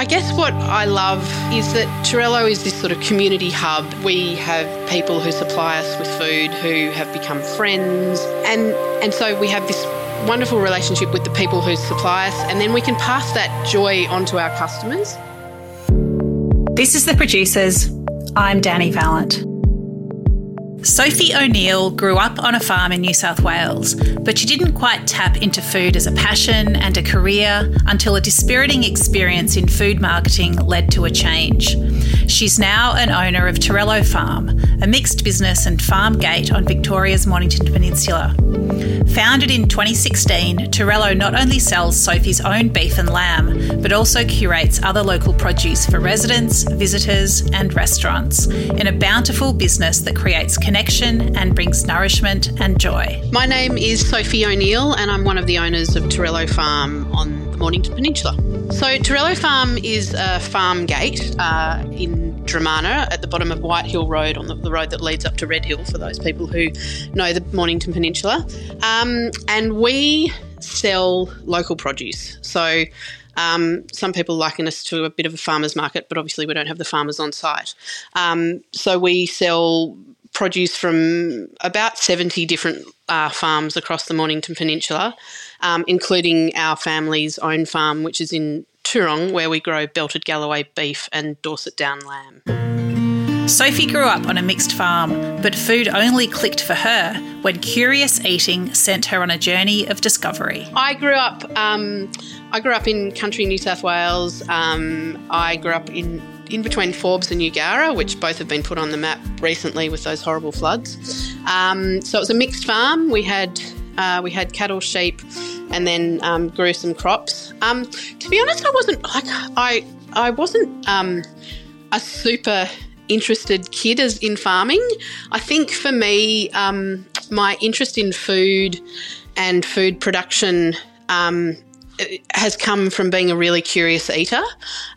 I guess what I love is that Torello is this sort of community hub. We have people who supply us with food who have become friends, and and so we have this wonderful relationship with the people who supply us, and then we can pass that joy on to our customers. This is the producers. I'm Dani Valent. Sophie O'Neil grew up on a farm in New South Wales, but she didn't quite tap into food as a passion and a career until a dispiriting experience in food marketing led to a change. She's now an owner of Torello Farm, a mixed business and farm gate on Victoria's Mornington Peninsula. Founded in 2016, Torello not only sells Sophie's own beef and lamb, but also curates other local produce for residents, visitors, and restaurants in a bountiful business that creates connection and brings nourishment and joy. My name is Sophie O'Neil, and I'm one of the owners of Torello Farm on the Mornington Peninsula. So, Torello Farm is a farm gate uh, in Dromana at the bottom of White Hill Road on the, the, road that leads up to Red Hill for those people who know the Mornington Peninsula. Um, and we sell local produce. So, um, some people liken us to a bit of a farmer's market, but obviously we don't have the farmers on site. Um, so we sell produce from about 70 different uh, farms across the Mornington Peninsula, um, including our family's own farm, which is in Tuerong, where we grow belted Galloway beef and Dorset Down lamb. Sophie grew up on a mixed farm, but food only clicked for her when curious eating sent her on a journey of discovery. I grew up. Um, I grew up in country New South Wales. Um, I grew up in in between Forbes and Eugowra, which both have been put on the map recently with those horrible floods. Um, so it was a mixed farm. We had uh, we had cattle, sheep, and then um, grew some crops. Um, to be honest, I wasn't like I I wasn't um, a super interested kid as in farming. I think for me, um, my interest in food and food production um, has come from being a really curious eater,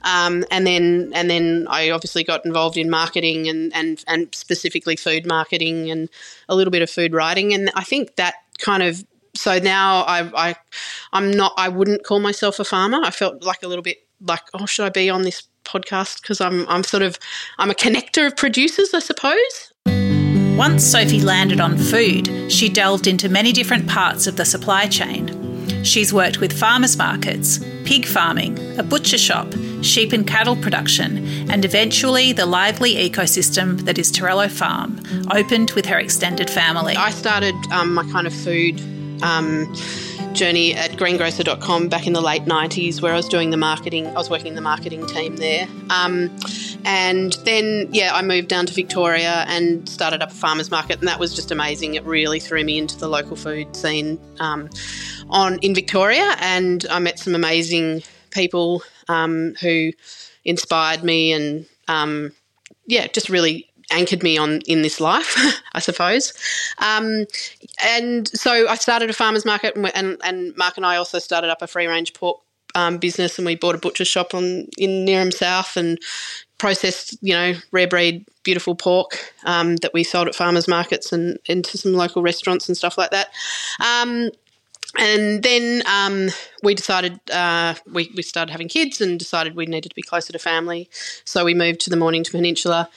um, and then and then I obviously got involved in marketing and, and and specifically food marketing and a little bit of food writing, and I think that kind of so now I, I I'm not I wouldn't call myself a farmer. I felt like a little bit like oh should I be on this podcast because I'm I'm sort of I'm a connector of producers I suppose. Once Sophie landed on food, she delved into many different parts of the supply chain. She's worked with farmers markets, pig farming, a butcher shop, sheep and cattle production, and eventually the lively ecosystem that is Torello Farm, opened with her extended family. I started um, my kind of food um, journey at greengrocer.com back in the late 90s where I was doing the marketing. I was working in the marketing team there. Um, and then, yeah, I moved down to Victoria and started up a farmer's market, and that was just amazing. It really threw me into the local food scene um, on in Victoria, and I met some amazing people um, who inspired me and, um, yeah, just really anchored me on in this life, I suppose. Um, and so I started a farmers market, and, and, and Mark and I also started up a free range pork um, business, and we bought a butcher shop on in Neerim South and processed, you know, rare breed, beautiful pork um, that we sold at farmers markets and into some local restaurants and stuff like that. Um, and then um, we decided uh, we, we started having kids and decided we needed to be closer to family. So we moved to the Mornington Peninsula.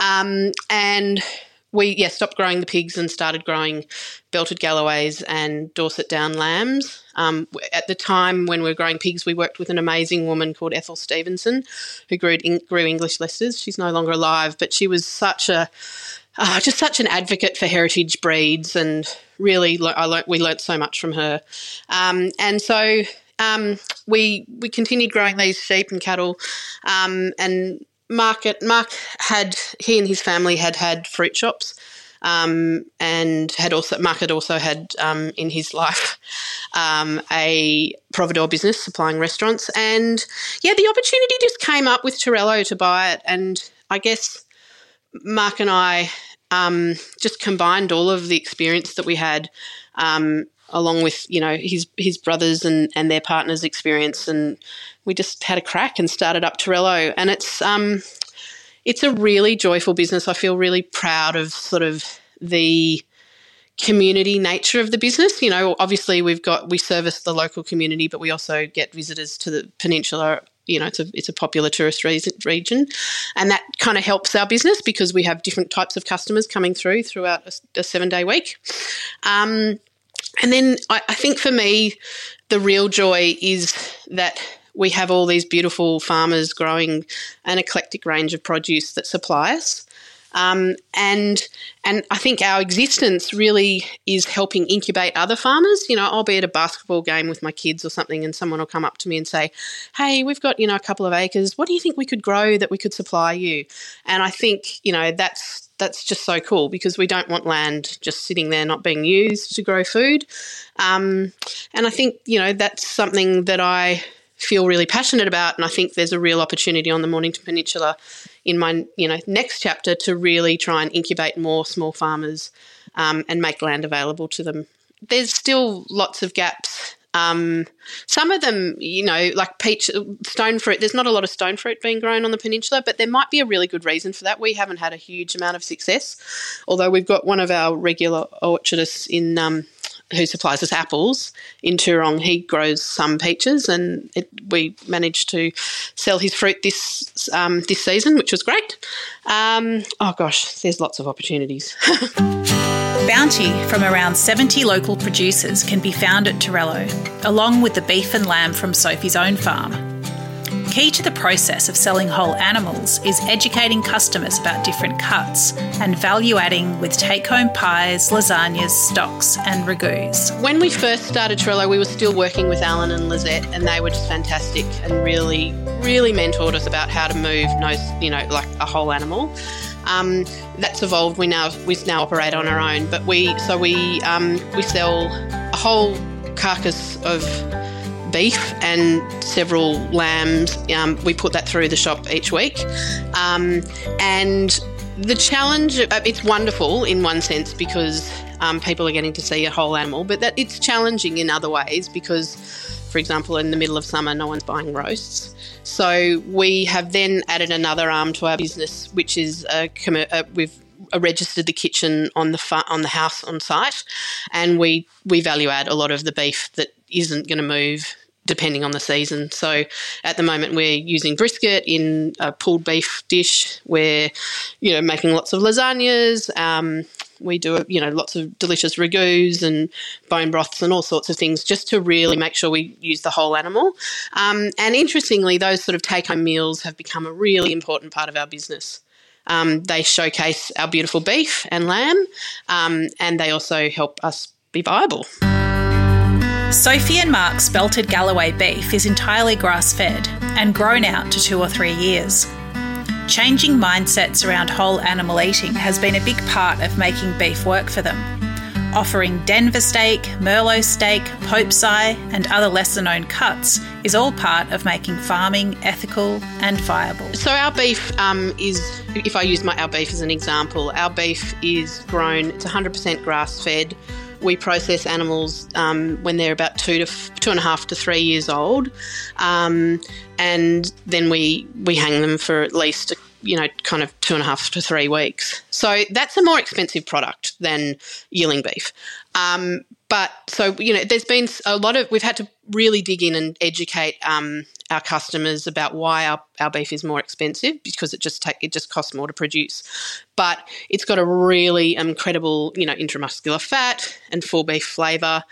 Um, and we yeah stopped growing the pigs and started growing belted Galloways and Dorset Down lambs. Um, at the time when we were growing pigs, we worked with an amazing woman called Ethel Stevenson, who grew grew English Leicesters. She's no longer alive, but she was such a uh, just such an advocate for heritage breeds, and really, I learnt, we learnt so much from her. Um, and so um, we we continued growing these sheep and cattle, um, and Mark, Mark had he and his family had had fruit shops, um, and had also Mark had also had um, in his life um, a providore business supplying restaurants, and yeah, the opportunity just came up with Torello to buy it, and I guess Mark and I um, just combined all of the experience that we had um, along with you know his his brothers and and their partners' experience, and we just had a crack and started up Torello, and it's um it's a really joyful business. I feel really proud of sort of the community nature of the business. You know, obviously we've got we service the local community, but we also get visitors to the peninsula you know, it's a it's a popular tourist region, and that kind of helps our business because we have different types of customers coming through throughout a, a seven day week. Um, and then I, I think for me, the real joy is that we have all these beautiful farmers growing an eclectic range of produce that supply us. Um, and and I think our existence really is helping incubate other farmers. You know, I'll be at a basketball game with my kids or something, and someone will come up to me and say, "Hey, we've got you know a couple of acres. What do you think we could grow that we could supply you?" And I think you know that's that's just so cool because we don't want land just sitting there not being used to grow food. Um, and I think you know that's something that I feel really passionate about, and I think there's a real opportunity on the Mornington Peninsula in my you know next chapter to really try and incubate more small farmers um, and make land available to them. There's still lots of gaps. Um, some of them, you know, like peach, stone fruit. There's not a lot of stone fruit being grown on the peninsula, but there might be a really good reason for that. We haven't had a huge amount of success, although we've got one of our regular orchardists in um, who supplies us apples in Tuerong, he grows some peaches, and it, we managed to sell his fruit this um, this season, which was great. Um, oh gosh, there's lots of opportunities. Bounty from around 70 local producers can be found at Torello, along with the beef and lamb from Sophie's own farm. Key to the process of selling whole animals is educating customers about different cuts and value adding with take home pies, lasagnas, stocks, and ragouts. When we first started Torello, we were still working with Alan and Lizette, and they were just fantastic and really, really mentored us about how to move, you know, like a whole animal. Um, that's evolved. We now we now operate on our own, but we so we um, we sell a whole carcass of beef and several lambs. Um, we put that through the shop each week. Um, and the challenge, uh, it's wonderful in one sense because um, people are getting to see a whole animal, but that it's challenging in other ways because, for example, in the middle of summer, no one's buying roasts. So we have then added another arm to our business, which is a, a we've registered the kitchen on the on the house on site, and we we value add a lot of the beef that isn't going to move depending on the season. So at the moment we're using brisket in a pulled beef dish. We're you know making lots of lasagnas. Um, we do you know lots of delicious ragouts and bone broths and all sorts of things just to really make sure we use the whole animal. Um, and interestingly, those sort of take home meals have become a really important part of our business. Um, they showcase our beautiful beef and lamb, um, and they also help us be viable. Sophie and Mark's belted Galloway beef is entirely grass fed and grown out to two or three years. Changing mindsets around whole animal eating has been a big part of making beef work for them. Offering Denver steak, Merlot steak, Pope's eye, and other lesser known cuts is all part of making farming ethical and viable. So, our beef um, is, if I use my, our beef as an example, our beef is grown, it's 100% grass fed we process animals um, when they're about two to f- two and a half to three years old, um, and then we we hang them for at least you know kind of two and a half to three weeks. So that's a more expensive product than yearling beef. Um, but so you know, there's been a lot of we've had to really dig in and educate um, our customers about why our, our beef is more expensive because it just take it just costs more to produce. But it's got a really incredible, you know, intramuscular fat and full beef flavour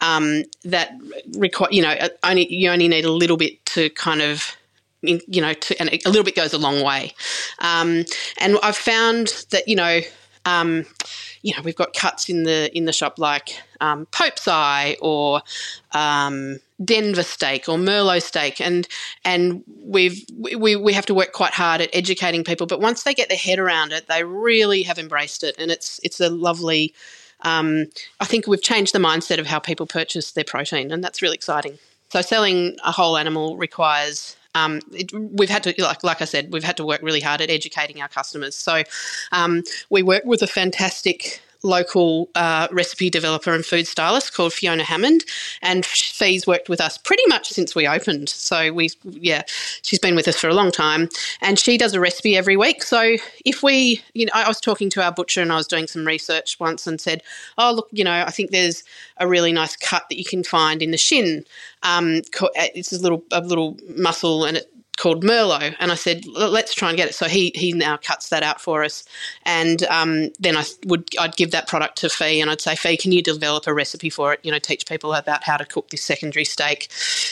um, that require, you know, only you only need a little bit to kind of you know, to, and a little bit goes a long way. Um, and I've found that, you know, um, you know, we've got cuts in the in the shop like um, Pope's Eye or um, Denver steak or Merlot steak, and and we've we we have to work quite hard at educating people. But once they get their head around it, they really have embraced it, and it's it's a lovely. Um, I think we've changed the mindset of how people purchase their protein, and that's really exciting. So selling a whole animal requires um, it, we've had to, like, like I said, we've had to work really hard at educating our customers. So um, we work with a fantastic local uh, recipe developer and food stylist called Fiona Hammond, and Fee's worked with us pretty much since we opened. So we, yeah, she's been with us for a long time, and she does a recipe every week. So if we, you know, I was talking to our butcher and I was doing some research once and said, oh look, you know, I think there's a really nice cut that you can find in the shin. Um, it's a little a little muscle and it called Merlot, and I said, "Let's try and get it." So he he now cuts that out for us, and um, then I would I'd give that product to Fee, and I'd say, "Fee, can you develop a recipe for it? You know, teach people about how to cook this secondary steak,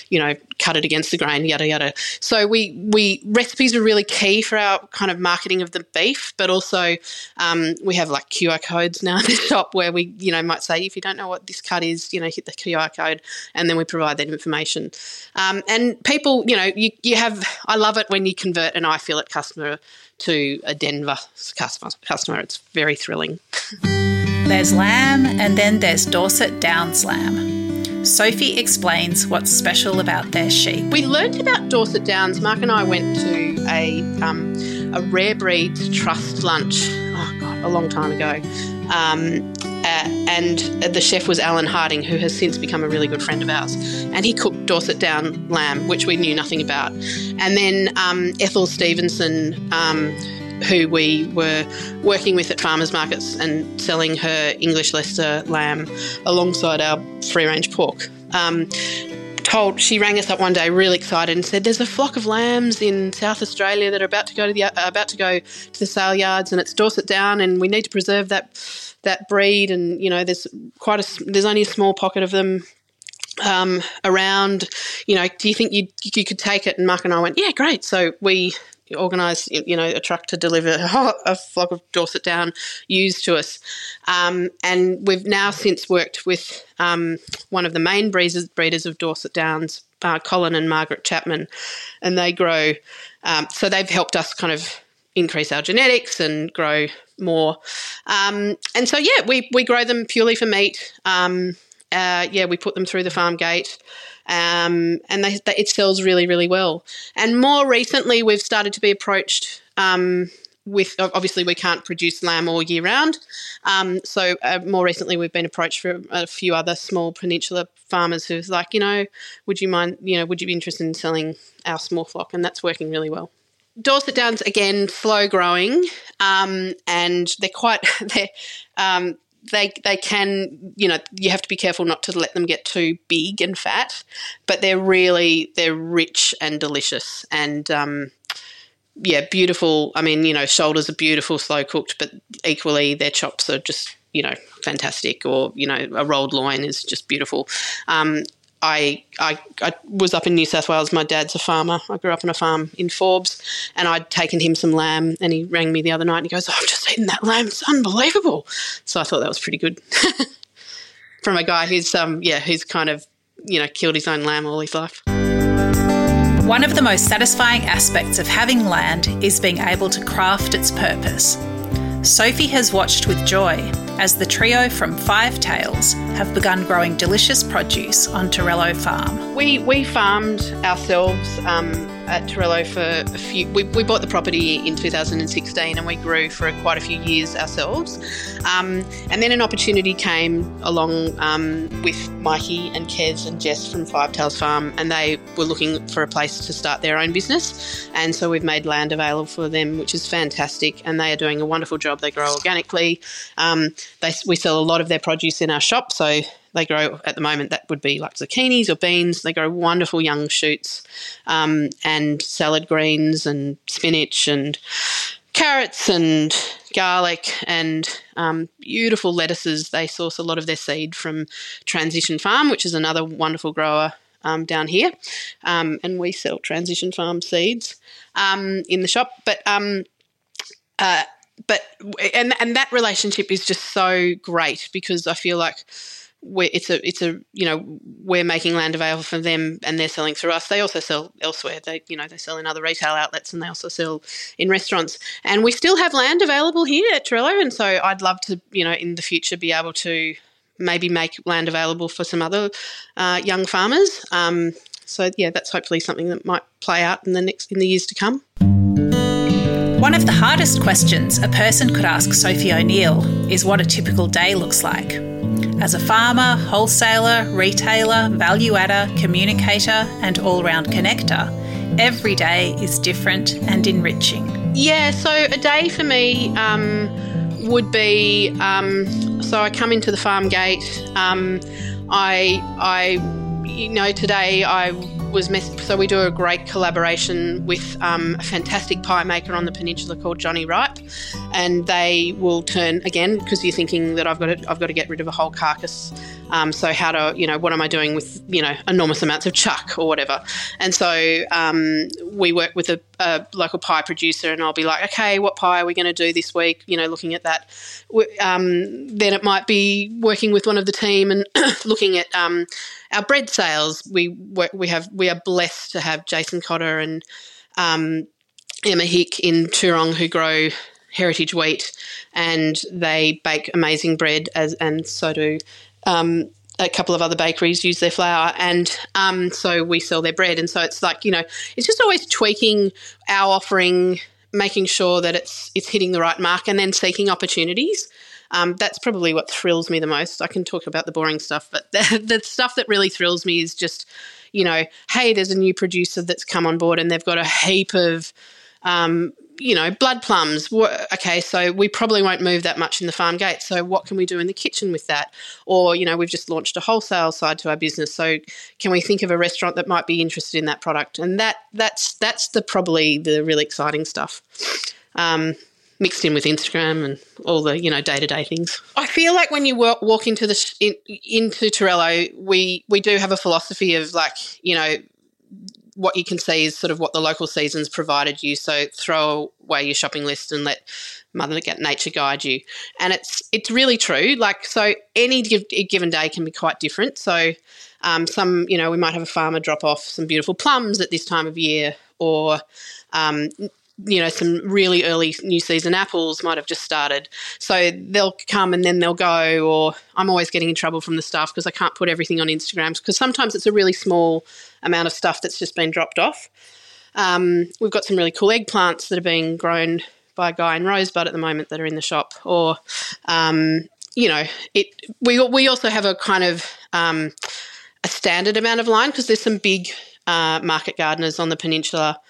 you know, cut it against the grain, yada yada." So we we recipes are really key for our kind of marketing of the beef, but also um, we have like QR codes now in the shop where we you know might say, if you don't know what this cut is, you know, hit the QR code, and then we provide that information. Um, and people, you know, you, you have I love it when you convert an eye fillet customer to a Denver customer. Customer, it's very thrilling. there's lamb, and then there's Dorset Downs lamb. Sophie explains what's special about their sheep. We learnt about Dorset Downs. Mark and I went to a um, a rare breeds trust lunch. Oh god, a long time ago. Um, uh, and the chef was Alan Harding, who has since become a really good friend of ours. And he cooked Dorset Down lamb, which we knew nothing about. And then um, Ethel Stevenson, um, who we were working with at farmers markets and selling her English Leicester lamb alongside our free range pork. Um, told she rang us up one day really excited and said there's a flock of lambs in South Australia that are about to go to the about to go to the sale yards and it's Dorset Down and we need to preserve that that breed, and you know, there's quite a there's only a small pocket of them um, around. You know, do you think you you could take it? And Mark and I went, yeah, great. So we organised, you know, a truck to deliver a flock of Dorset Down ewes to us, um, and we've now since worked with um, one of the main breeders, breeders of Dorset Downs, uh, Colin and Margaret Chapman, and they grow. Um, so they've helped us kind of increase our genetics and grow more. Um, and so, yeah, we, we grow them purely for meat. Um, uh, yeah, we put them through the farm gate. Um, and they, they, it sells really, really well. And more recently, we've started to be approached um, with obviously we can't produce lamb all year round. Um, so uh, more recently, we've been approached for a few other small peninsula farmers who's like, you know, would you mind, you know, would you be interested in selling our small flock? And that's working really well. Dorset Downs again, slow growing, um, and they're quite they um, they they can you know you have to be careful not to let them get too big and fat, but they're really they're rich and delicious and um, yeah beautiful. I mean you know shoulders are beautiful, slow cooked, but equally their chops are just you know fantastic or you know a rolled loin is just beautiful um, I, I, I was up in New South Wales. My dad's a farmer. I grew up on a farm in Forbes, and I'd taken him some lamb. And he rang me the other night, and he goes, oh, "I've just eaten that lamb. It's unbelievable." So I thought that was pretty good from a guy who's um yeah who's kind of you know killed his own lamb all his life. One of the most satisfying aspects of having land is being able to craft its purpose. Sophie has watched with joy as the trio from Five Tails have begun growing delicious produce on Torello Farm. We, we farmed ourselves um, at Torello for a few. We, we bought the property in 2016 and we grew for quite a few years ourselves. Um, and then an opportunity came along um, with Mikey and Kez and Jess from Five Tails Farm, and they were looking for a place to start their own business. And so we've made land available for them, which is fantastic. And they are doing a wonderful job. They grow organically. Um, they, we sell a lot of their produce in our shop, so they grow at the moment that would be like zucchinis or beans. They grow wonderful young shoots um, and salad greens and spinach and carrots and garlic and um, beautiful lettuces. They source a lot of their seed from Transition Farm, which is another wonderful grower um, down here. Um, and we sell Transition Farm seeds um, in the shop. But um, uh, but and and that relationship is just so great because I feel like we it's a it's a you know we're making land available for them and they're selling through us. They also sell elsewhere. They you know they sell in other retail outlets and they also sell in restaurants. And we still have land available here at Torello, and so I'd love to you know in the future be able to maybe make land available for some other uh, young farmers. Um, so yeah, that's hopefully something that might play out in the next in the years to come. One of the hardest questions a person could ask Sophie O'Neil is what a typical day looks like. As a farmer, wholesaler, retailer, value adder, communicator, and all round connector, every day is different and enriching. Yeah, so a day for me um, would be um, so I come into the farm gate. Um, I, I, you know, today I was mess- so we do a great collaboration with um, a fantastic pie maker on the peninsula called Johnny Ripe, and they will turn again because you're thinking that I've got to I've got to get rid of a whole carcass. Um, so how to you know what am I doing with you know enormous amounts of chuck or whatever? And so um, we work with a, a, local pie producer, and I'll be like, okay, what pie are we going to do this week? You know, looking at that. Um, then it might be working with one of the team and looking at um, our bread sales. We we have we are blessed to have Jason Cotter and um, Emma Hick in Tuerong who grow heritage wheat, and they bake amazing bread as and so do. Um, a couple of other bakeries use their flour, and um, so we sell their bread. And so it's like you know, it's just always tweaking our offering, making sure that it's it's hitting the right mark, and then seeking opportunities. Um, that's probably what thrills me the most. I can talk about the boring stuff, but the, the stuff that really thrills me is just, you know, hey, there's a new producer that's come on board and they've got a heap of, um, you know, blood plums. Okay, so we probably won't move that much in the farm gate. So what can we do in the kitchen with that? Or, you know, we've just launched a wholesale side to our business. So can we think of a restaurant that might be interested in that product? And that that's that's the probably the really exciting stuff. Um, mixed in with Instagram and all the you know day to day things. I feel like when you walk, into the in, into Torello, we we do have a philosophy of like you know what you can see is sort of what the local seasons provided you. So throw away your shopping list and let Mother Nature guide you. And it's it's really true. Like so, any given day can be quite different. So um, some you know we might have a farmer drop off some beautiful plums at this time of year, or um, you know, some really early new season apples might have just started. So they'll come and then they'll go, or I'm always getting in trouble from the staff because I can't put everything on Instagram because sometimes it's a really small amount of stuff that's just been dropped off. Um, we've got some really cool eggplants that are being grown by guy in Rosebud at the moment that are in the shop, or um, you know, it. We we also have a kind of um, a standard amount of line because there's some big uh, market gardeners on the peninsula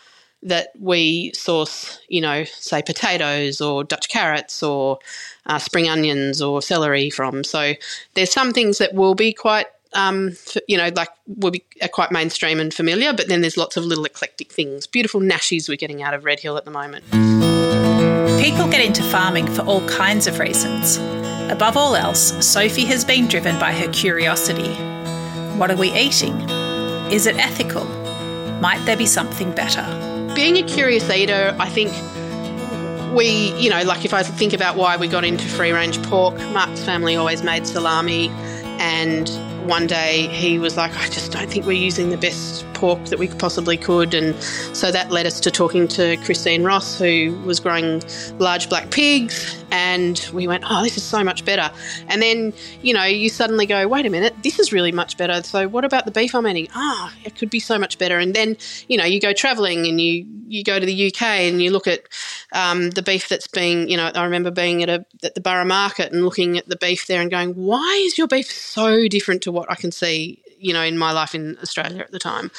that we source, you know, say potatoes or Dutch carrots or uh, spring onions or celery from. So there's some things that will be quite, um, you know, like will be quite mainstream and familiar, but then there's lots of little eclectic things. Beautiful nashies we're getting out of Red Hill at the moment. People get into farming for all kinds of reasons. Above all else, Sophie has been driven by her curiosity. What are we eating? Is it ethical? Might there be something better? Being a curious eater, I think we, you know, like if I think about why we got into free range pork, Mark's family always made salami, and one day he was like, I just don't think we're using the best pork that we possibly could. And so that led us to talking to Christine Ross, who was growing large black pigs. And we went, oh, this is so much better. And then, you know, you suddenly go, wait a minute, this is really much better. So what about the beef I'm eating? Ah, oh, it could be so much better. And then, you know, you go traveling and you, you go to the UK and you look at um, the beef that's being, you know, I remember being at, a, at the Borough Market and looking at the beef there and going, why is your beef so different to what I can see you know in my life in Australia at the time.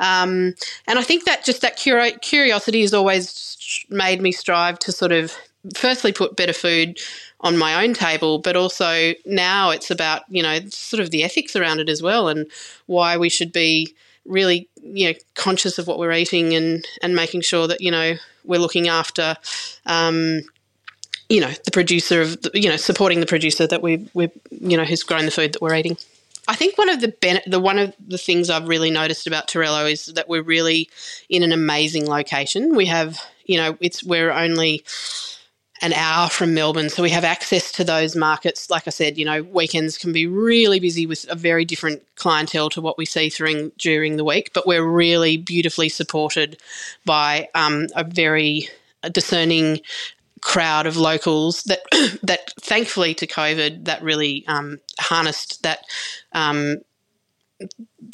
Um, and I think that just that curiosity has always made me strive to sort of firstly put better food on my own table, but also now it's about you know sort of the ethics around it as well and why we should be really you know conscious of what we're eating and and making sure that you know we're looking after um, you know the producer of the, you know supporting the producer that we we you know who's grown the food that we're eating I think one of the ben- the one of the things I've really noticed about Torello is that we're really in an amazing location. We have, you know, it's we're only an hour from Melbourne, so we have access to those markets. Like I said, you know, weekends can be really busy with a very different clientele to what we see during during the week, but we're really beautifully supported by um, a very discerning crowd of locals that that thankfully to COVID that really um, harnessed that um,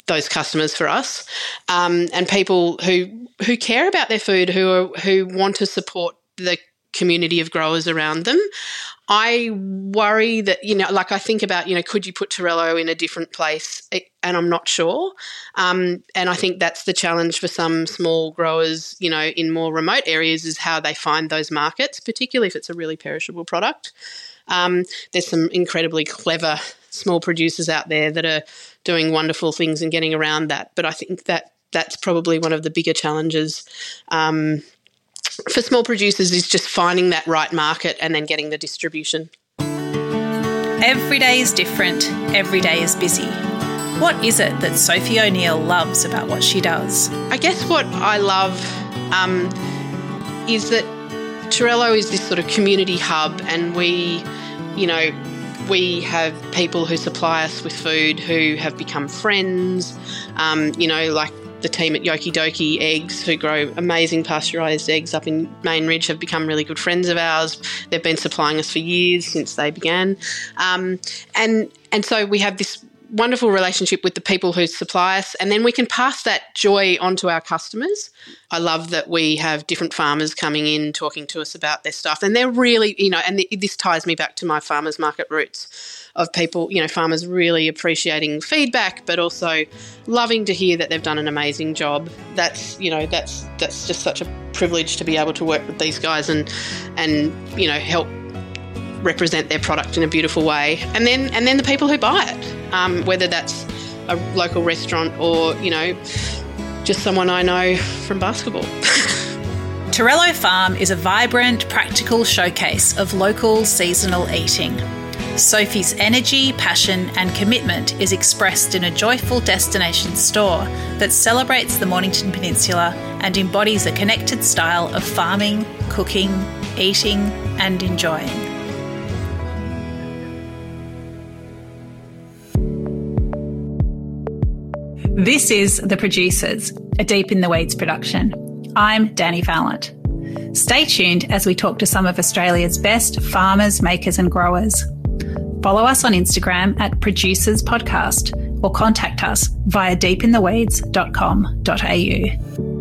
those customers for us um, and people who who care about their food who are, who want to support the community of growers around them. I worry that, you know, like I think about, you know, could you put Torello in a different place? And I'm not sure. Um, and I think that's the challenge for some small growers, you know, in more remote areas is how they find those markets, particularly if it's a really perishable product. Um, there's some incredibly clever small producers out there that are doing wonderful things and getting around that. But I think that that's probably one of the bigger challenges. Um, for small producers is just finding that right market and then getting the distribution. Every day is different, every day is busy. What is it that Sophie O'Neil loves about what she does? I guess what I love um, is that Torello is this sort of community hub, and we, you know, we have people who supply us with food who have become friends. Um, you know, like the team at Yoki Doki Eggs, who grow amazing pasteurised eggs up in Main Ridge, have become really good friends of ours. They've been supplying us for years since they began, um, and and so we have this wonderful relationship with the people who supply us, and then we can pass that joy on to our customers. I love that we have different farmers coming in talking to us about their stuff, and they're really, you know, and this ties me back to my farmers market roots of people, you know, farmers really appreciating feedback, but also loving to hear that they've done an amazing job. That's, you know, that's that's just such a privilege to be able to work with these guys and and you know help represent their product in a beautiful way. And then and then the people who buy it, um, whether that's a local restaurant or you know just someone I know from basketball. Torello Farm is a vibrant, practical showcase of local seasonal eating. Sophie's energy, passion, and commitment is expressed in a joyful destination store that celebrates the Mornington Peninsula and embodies a connected style of farming, cooking, eating, and enjoying. This is The Producers, a Deep in the Weeds production. I'm Dani Valent. Stay tuned as we talk to some of Australia's best farmers, makers, and growers. Follow us on Instagram at Producers Podcast or contact us via deepintheweeds.com.au.